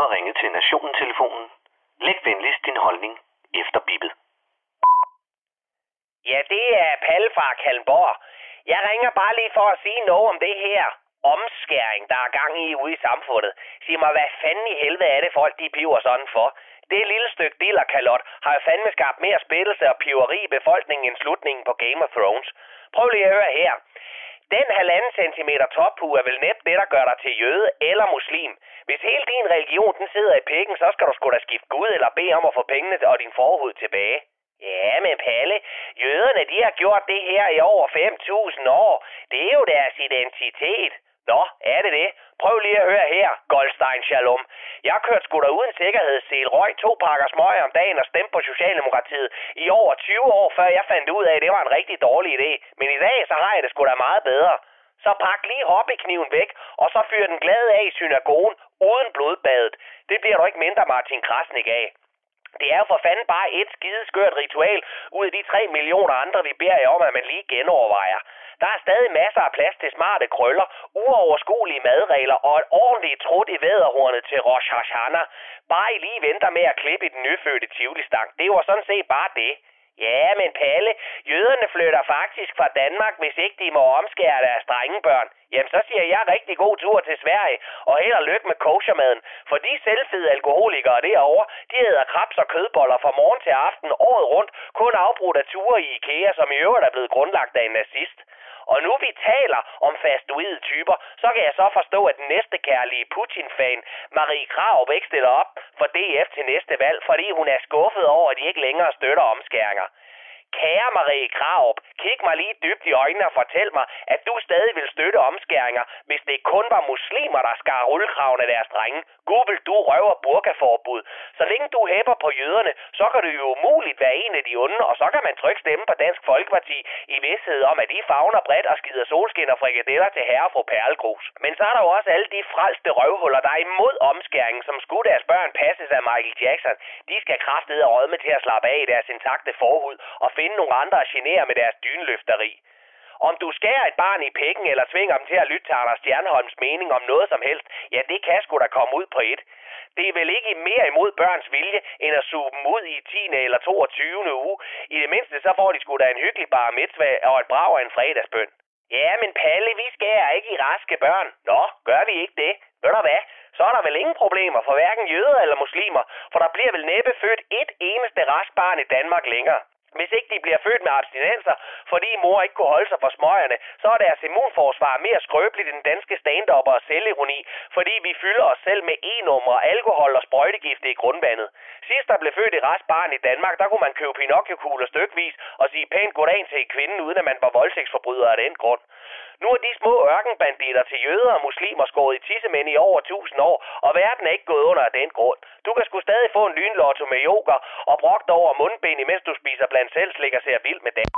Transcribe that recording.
har ringet til Nationen-telefonen. Læg venligst din holdning efter bippet. Ja, det er Palle fra Kalmborg. Jeg ringer bare lige for at sige noget om det her omskæring, der er gang i ude i samfundet. Sig mig, hvad fanden i helvede er det folk, de piver sådan for? Det lille stykke dillerkalot har jo fandme skabt mere splittelse og piveri i befolkningen end slutningen på Game of Thrones. Prøv lige at høre her. Den halvanden centimeter tophue er vel næppe det, der gør dig til jøde eller muslim. Hvis hele din religion den sidder i pikken, så skal du sgu da skifte Gud eller bede om at få pengene og din forhud tilbage. Ja, men Palle, jøderne de har gjort det her i over 5.000 år. Det er jo deres identitet. Nå, er det det? Prøv lige at høre her, Goldstein Shalom. Jeg kørte sgu da uden sikkerhedssel, røg to pakker smøg om dagen og stemte på Socialdemokratiet i over 20 år, før jeg fandt ud af, at det var en rigtig dårlig idé. Men i dag, så har jeg det sgu da meget bedre. Så pak lige hobbykniven væk, og så fyr den glade af i synagogen uden blodbadet. Det bliver du ikke mindre Martin Krasnik af. Det er jo for fanden bare et skide skørt ritual ud af de 3 millioner andre, vi beder jer om, at man lige genovervejer. Der er stadig masser af plads til smarte krøller, uoverskuelige madregler og et ordentligt trut i væderhornet til Rosh Hashanah. Bare I lige venter med at klippe i den nyfødte tivoli-stang. Det var sådan set bare det. Ja, men Palle, jøderne flytter faktisk fra Danmark, hvis ikke de må omskære deres drengebørn. Jamen, så siger jeg rigtig god tur til Sverige, og held og lykke med koshermaden. For de selvfede alkoholikere derovre, de æder krabs og kødboller fra morgen til aften året rundt, kun afbrudt af ture i IKEA, som i øvrigt er blevet grundlagt af en nazist. Og nu vi taler om fastoide typer, så kan jeg så forstå, at den næste kærlige Putin-fan, Marie Krav, ikke stiller op for DF til næste valg, fordi hun er skuffet over, at de ikke længere støtter omskæringer. Kære Marie Kraup, kig mig lige dybt i øjnene og fortæl mig, at du stadig vil støtte omskæringer, hvis det kun var muslimer, der skar rullekraven af deres drenge. Gubbel, du røver burkaforbud. Så længe du hæpper på jøderne, så kan du jo umuligt være en af de onde, og så kan man trykke stemme på Dansk Folkeparti i vidsthed om, at de fagner bredt og skider solskin og frikadeller til herre fra Perlegrus. Men så er der jo også alle de frelste røvhuller, der er imod omskæringen, som skulle deres børn passes af Michael Jackson. De skal kraftede og rådme til at slappe af i deres intakte forhud og finde nogle andre at genere med deres dynløfteri. Om du skærer et barn i pikken eller tvinger dem til at lytte til Anders Stjernholms mening om noget som helst, ja, det kan sgu da komme ud på et. Det er vel ikke mere imod børns vilje, end at suge dem ud i 10. eller 22. uge. I det mindste så får de sgu da en hyggelig bar mitzvah og et brag af en fredagsbøn. Ja, men Palle, vi skærer ikke i raske børn. Nå, gør vi ikke det? Ved du hvad? Så er der vel ingen problemer for hverken jøder eller muslimer, for der bliver vel næppe født et eneste rask barn i Danmark længere. Hvis ikke de bliver født med abstinenser, fordi mor ikke kunne holde sig for smøgerne, så er deres immunforsvar mere skrøbeligt end danske stand og selvironi, fordi vi fylder os selv med enummer, alkohol og sprøjtegifte i grundvandet. Sidst der blev født et rest barn i Danmark, der kunne man købe pinocchio stykvis og sige pænt goddag til kvinden, uden at man var voldtægtsforbryder af den grund. Nu er de små ørkenbanditter til jøder og muslimer skåret i tissemænd i over 1000 år, og verden er ikke gået under af den grund. Du kan sgu stadig få en lynlotto med yoga og brogt over mundben, imens du spiser blandt selv slik og ser vild med dag.